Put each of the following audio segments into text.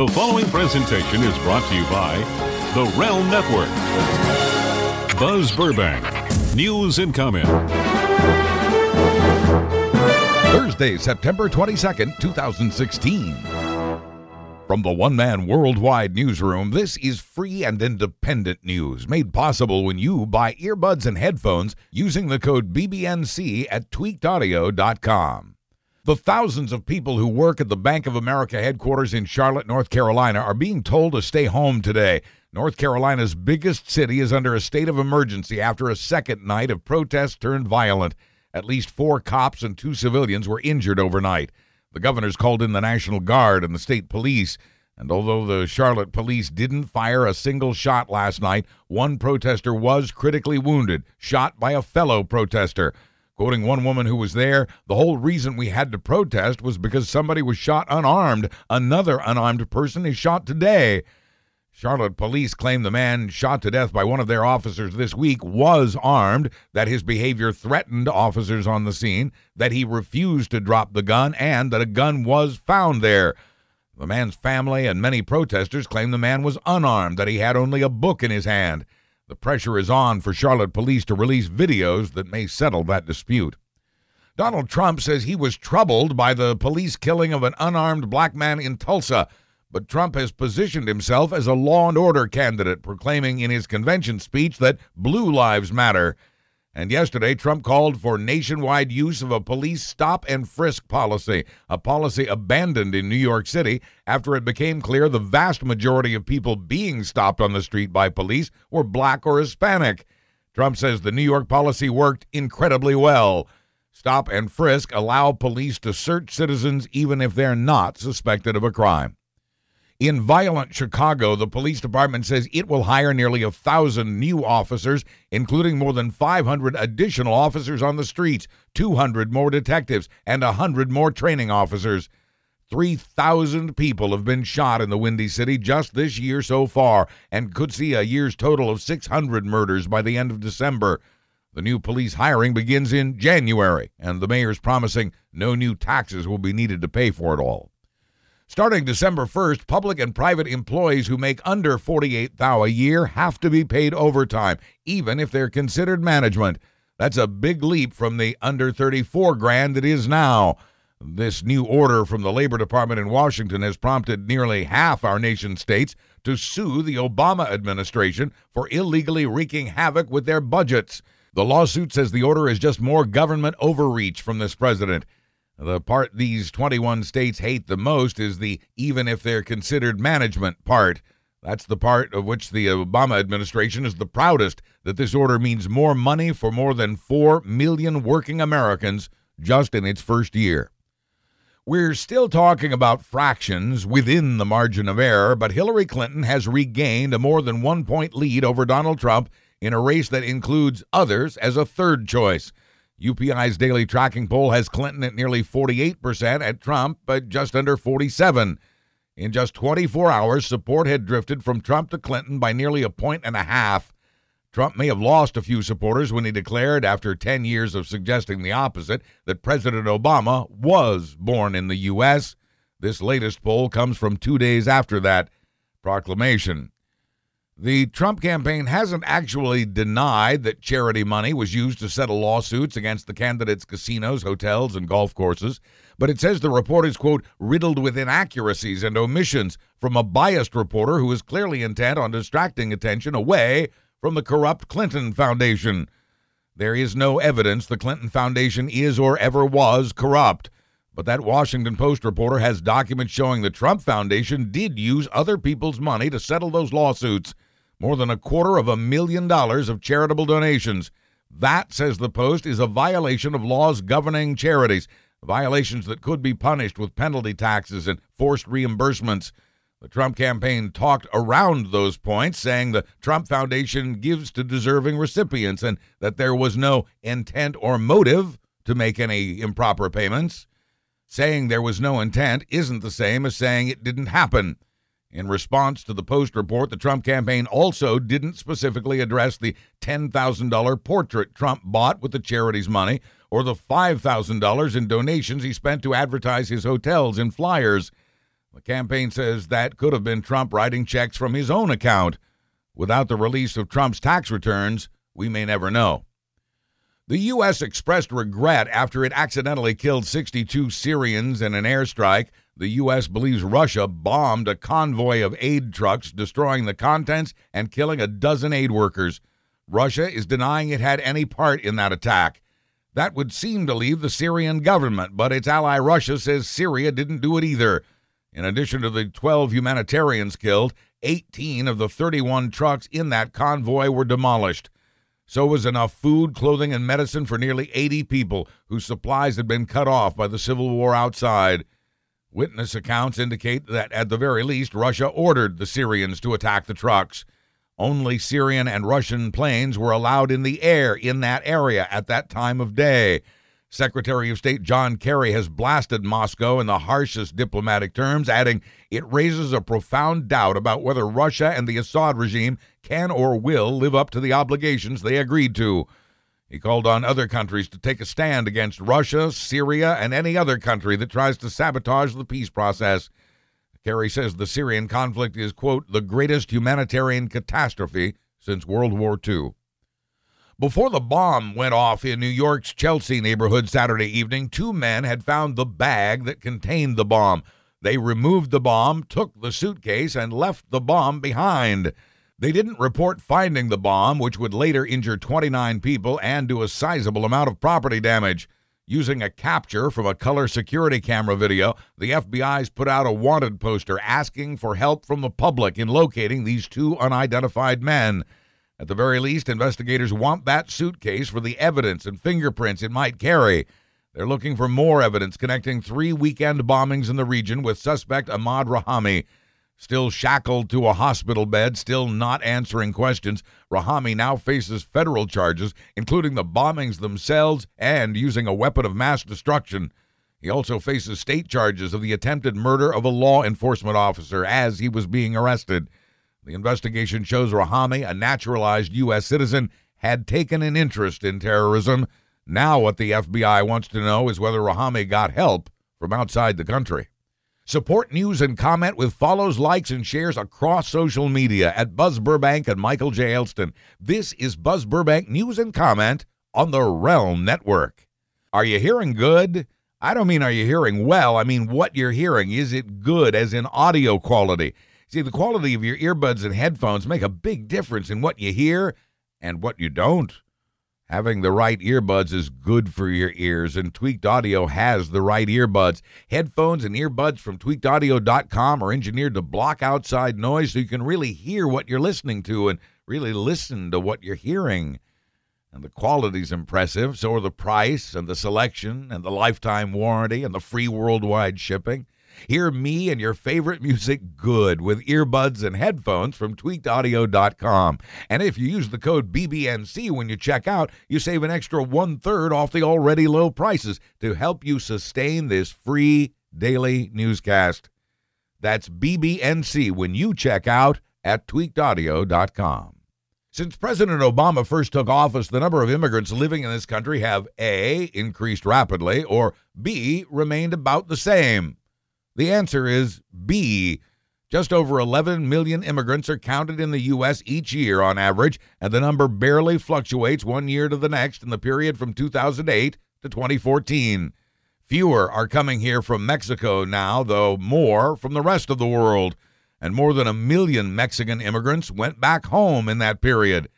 The following presentation is brought to you by The Realm Network. Buzz Burbank, news and comment. Thursday, September 22nd, 2016. From the one man worldwide newsroom, this is free and independent news made possible when you buy earbuds and headphones using the code BBNC at tweakedaudio.com. The thousands of people who work at the Bank of America headquarters in Charlotte, North Carolina, are being told to stay home today. North Carolina's biggest city is under a state of emergency after a second night of protests turned violent. At least four cops and two civilians were injured overnight. The governors called in the National Guard and the state police. And although the Charlotte police didn't fire a single shot last night, one protester was critically wounded, shot by a fellow protester. Quoting one woman who was there, the whole reason we had to protest was because somebody was shot unarmed. Another unarmed person is shot today. Charlotte police claim the man shot to death by one of their officers this week was armed, that his behavior threatened officers on the scene, that he refused to drop the gun, and that a gun was found there. The man's family and many protesters claim the man was unarmed, that he had only a book in his hand. The pressure is on for Charlotte police to release videos that may settle that dispute. Donald Trump says he was troubled by the police killing of an unarmed black man in Tulsa. But Trump has positioned himself as a law and order candidate, proclaiming in his convention speech that blue lives matter. And yesterday, Trump called for nationwide use of a police stop and frisk policy, a policy abandoned in New York City after it became clear the vast majority of people being stopped on the street by police were black or Hispanic. Trump says the New York policy worked incredibly well. Stop and frisk allow police to search citizens even if they're not suspected of a crime. In violent Chicago, the police department says it will hire nearly a thousand new officers, including more than 500 additional officers on the streets, 200 more detectives, and 100 more training officers. 3,000 people have been shot in the Windy City just this year so far, and could see a year's total of 600 murders by the end of December. The new police hiring begins in January, and the mayor's promising no new taxes will be needed to pay for it all. Starting December 1st, public and private employees who make under 48 thou a year have to be paid overtime, even if they're considered management. That's a big leap from the under 34 grand it is now. This new order from the Labor Department in Washington has prompted nearly half our nation's states to sue the Obama administration for illegally wreaking havoc with their budgets. The lawsuit says the order is just more government overreach from this president. The part these 21 states hate the most is the even if they're considered management part. That's the part of which the Obama administration is the proudest that this order means more money for more than 4 million working Americans just in its first year. We're still talking about fractions within the margin of error, but Hillary Clinton has regained a more than one point lead over Donald Trump in a race that includes others as a third choice. UPI's daily tracking poll has Clinton at nearly 48% at Trump, but just under 47. In just 24 hours, support had drifted from Trump to Clinton by nearly a point and a half. Trump may have lost a few supporters when he declared, after 10 years of suggesting the opposite, that President Obama was born in the U.S. This latest poll comes from two days after that proclamation. The Trump campaign hasn't actually denied that charity money was used to settle lawsuits against the candidates' casinos, hotels, and golf courses, but it says the report is, quote, riddled with inaccuracies and omissions from a biased reporter who is clearly intent on distracting attention away from the corrupt Clinton Foundation. There is no evidence the Clinton Foundation is or ever was corrupt. But that Washington Post reporter has documents showing the Trump Foundation did use other people's money to settle those lawsuits more than a quarter of a million dollars of charitable donations. That, says the Post, is a violation of laws governing charities, violations that could be punished with penalty taxes and forced reimbursements. The Trump campaign talked around those points, saying the Trump Foundation gives to deserving recipients and that there was no intent or motive to make any improper payments. Saying there was no intent isn't the same as saying it didn't happen. In response to the Post report, the Trump campaign also didn't specifically address the $10,000 portrait Trump bought with the charity's money or the $5,000 in donations he spent to advertise his hotels in flyers. The campaign says that could have been Trump writing checks from his own account. Without the release of Trump's tax returns, we may never know. The U.S. expressed regret after it accidentally killed 62 Syrians in an airstrike. The U.S. believes Russia bombed a convoy of aid trucks, destroying the contents and killing a dozen aid workers. Russia is denying it had any part in that attack. That would seem to leave the Syrian government, but its ally Russia says Syria didn't do it either. In addition to the 12 humanitarians killed, 18 of the 31 trucks in that convoy were demolished. So was enough food, clothing, and medicine for nearly 80 people whose supplies had been cut off by the civil war outside. Witness accounts indicate that at the very least, Russia ordered the Syrians to attack the trucks. Only Syrian and Russian planes were allowed in the air in that area at that time of day. Secretary of State John Kerry has blasted Moscow in the harshest diplomatic terms, adding, It raises a profound doubt about whether Russia and the Assad regime can or will live up to the obligations they agreed to. He called on other countries to take a stand against Russia, Syria, and any other country that tries to sabotage the peace process. Kerry says the Syrian conflict is, quote, the greatest humanitarian catastrophe since World War II. Before the bomb went off in New York's Chelsea neighborhood Saturday evening, two men had found the bag that contained the bomb. They removed the bomb, took the suitcase, and left the bomb behind. They didn't report finding the bomb, which would later injure 29 people and do a sizable amount of property damage. Using a capture from a color security camera video, the FBI's put out a wanted poster asking for help from the public in locating these two unidentified men. At the very least, investigators want that suitcase for the evidence and fingerprints it might carry. They're looking for more evidence connecting three weekend bombings in the region with suspect Ahmad Rahami. Still shackled to a hospital bed, still not answering questions, Rahami now faces federal charges, including the bombings themselves and using a weapon of mass destruction. He also faces state charges of the attempted murder of a law enforcement officer as he was being arrested. The investigation shows Rahami, a naturalized U.S. citizen, had taken an interest in terrorism. Now, what the FBI wants to know is whether Rahami got help from outside the country. Support news and comment with follows, likes, and shares across social media at Buzz Burbank and Michael J. Elston. This is Buzz Burbank News and Comment on the Realm Network. Are you hearing good? I don't mean are you hearing well. I mean what you're hearing. Is it good as in audio quality? See, the quality of your earbuds and headphones make a big difference in what you hear and what you don't. Having the right earbuds is good for your ears, and Tweaked Audio has the right earbuds. Headphones and earbuds from tweakedaudio.com are engineered to block outside noise so you can really hear what you're listening to and really listen to what you're hearing. And the quality's impressive, so are the price and the selection and the lifetime warranty and the free worldwide shipping. Hear me and your favorite music good with earbuds and headphones from tweakedaudio.com. And if you use the code BBNC when you check out, you save an extra one third off the already low prices to help you sustain this free daily newscast. That's BBNC when you check out at tweakedaudio.com. Since President Obama first took office, the number of immigrants living in this country have A, increased rapidly, or B, remained about the same. The answer is B. Just over 11 million immigrants are counted in the U.S. each year on average, and the number barely fluctuates one year to the next in the period from 2008 to 2014. Fewer are coming here from Mexico now, though more from the rest of the world, and more than a million Mexican immigrants went back home in that period.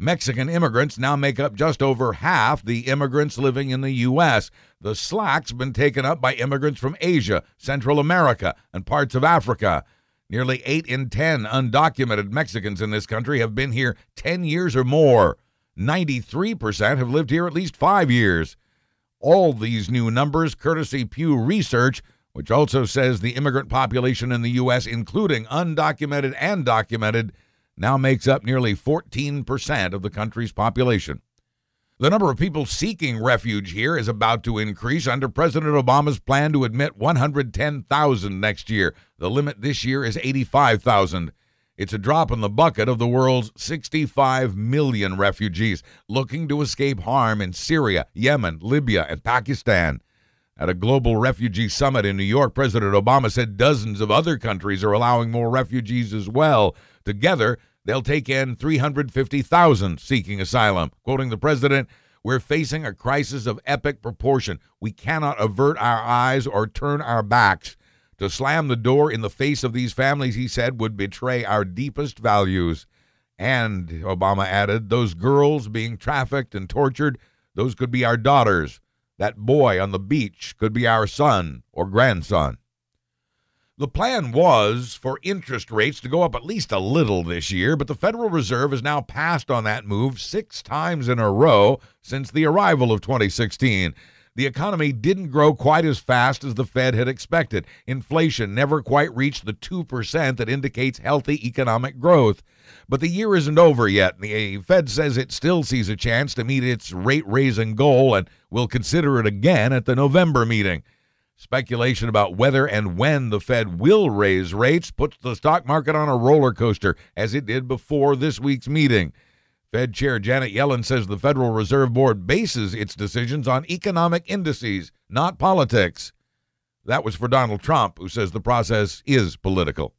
Mexican immigrants now make up just over half the immigrants living in the U.S. The slack's been taken up by immigrants from Asia, Central America, and parts of Africa. Nearly 8 in 10 undocumented Mexicans in this country have been here 10 years or more. 93% have lived here at least five years. All these new numbers, courtesy Pew Research, which also says the immigrant population in the U.S., including undocumented and documented, now makes up nearly 14% of the country's population. The number of people seeking refuge here is about to increase under President Obama's plan to admit 110,000 next year. The limit this year is 85,000. It's a drop in the bucket of the world's 65 million refugees looking to escape harm in Syria, Yemen, Libya, and Pakistan. At a global refugee summit in New York, President Obama said dozens of other countries are allowing more refugees as well. Together, they'll take in 350,000 seeking asylum. Quoting the president, we're facing a crisis of epic proportion. We cannot avert our eyes or turn our backs. To slam the door in the face of these families, he said, would betray our deepest values. And, Obama added, those girls being trafficked and tortured, those could be our daughters. That boy on the beach could be our son or grandson. The plan was for interest rates to go up at least a little this year, but the Federal Reserve has now passed on that move six times in a row since the arrival of 2016. The economy didn't grow quite as fast as the Fed had expected. Inflation never quite reached the 2% that indicates healthy economic growth. But the year isn't over yet. The Fed says it still sees a chance to meet its rate raising goal and will consider it again at the November meeting. Speculation about whether and when the Fed will raise rates puts the stock market on a roller coaster, as it did before this week's meeting. Fed Chair Janet Yellen says the Federal Reserve Board bases its decisions on economic indices, not politics. That was for Donald Trump, who says the process is political.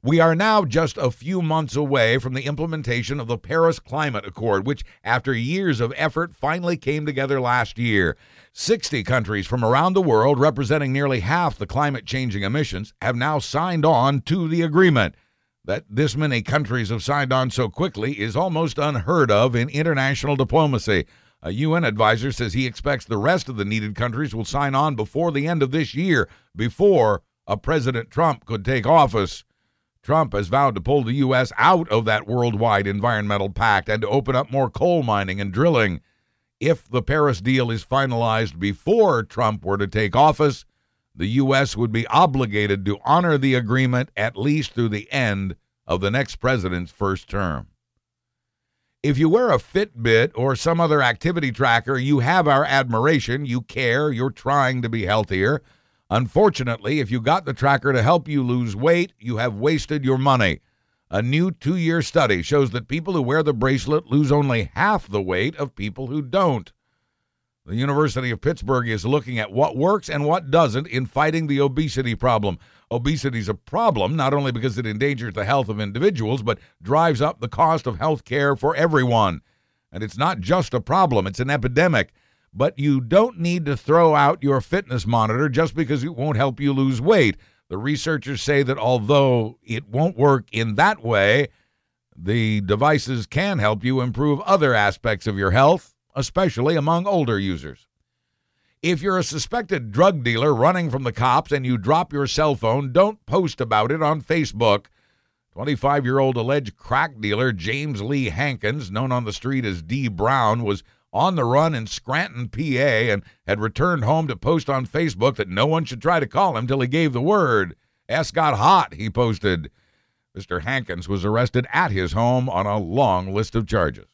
We are now just a few months away from the implementation of the Paris Climate Accord, which, after years of effort, finally came together last year. 60 countries from around the world, representing nearly half the climate changing emissions, have now signed on to the agreement. That this many countries have signed on so quickly is almost unheard of in international diplomacy. A UN advisor says he expects the rest of the needed countries will sign on before the end of this year, before a President Trump could take office. Trump has vowed to pull the U.S. out of that worldwide environmental pact and to open up more coal mining and drilling. If the Paris deal is finalized before Trump were to take office, the U.S. would be obligated to honor the agreement at least through the end of the next president's first term. If you wear a Fitbit or some other activity tracker, you have our admiration. You care. You're trying to be healthier. Unfortunately, if you got the tracker to help you lose weight, you have wasted your money. A new two year study shows that people who wear the bracelet lose only half the weight of people who don't. The University of Pittsburgh is looking at what works and what doesn't in fighting the obesity problem. Obesity is a problem not only because it endangers the health of individuals, but drives up the cost of health care for everyone. And it's not just a problem, it's an epidemic but you don't need to throw out your fitness monitor just because it won't help you lose weight. The researchers say that although it won't work in that way, the devices can help you improve other aspects of your health, especially among older users. If you're a suspected drug dealer running from the cops and you drop your cell phone, don't post about it on Facebook. 25 year old alleged crack dealer James Lee Hankins, known on the street as D. Brown, was on the run in Scranton, PA, and had returned home to post on Facebook that no one should try to call him till he gave the word. S got hot, he posted. Mr. Hankins was arrested at his home on a long list of charges.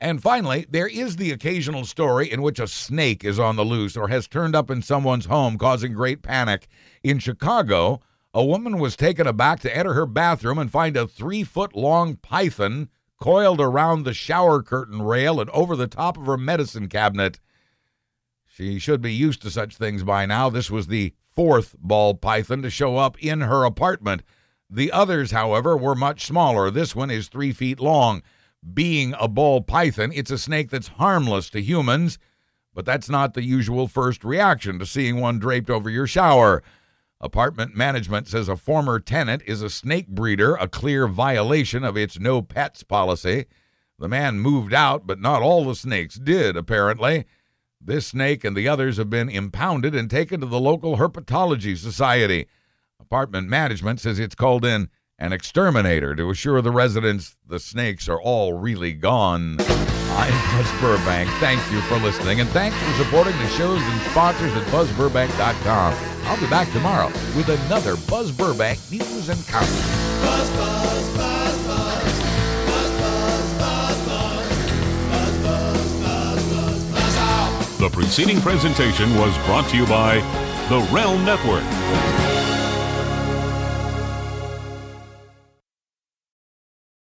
And finally, there is the occasional story in which a snake is on the loose or has turned up in someone's home, causing great panic. In Chicago, a woman was taken aback to enter her bathroom and find a three foot long python coiled around the shower curtain rail and over the top of her medicine cabinet. She should be used to such things by now. This was the fourth ball python to show up in her apartment. The others, however, were much smaller. This one is three feet long. Being a ball python, it's a snake that's harmless to humans, but that's not the usual first reaction to seeing one draped over your shower. Apartment management says a former tenant is a snake breeder, a clear violation of its no pets policy. The man moved out, but not all the snakes did, apparently. This snake and the others have been impounded and taken to the local herpetology society. Apartment management says it's called in an exterminator to assure the residents the snakes are all really gone. I'm Buzz Burbank. Thank you for listening, and thanks for supporting the shows and sponsors at BuzzBurbank.com. I'll be back tomorrow with another Buzz Burbank news and comment. Buzz, buzz, buzz, buzz. The preceding presentation was brought to you by the Realm Network.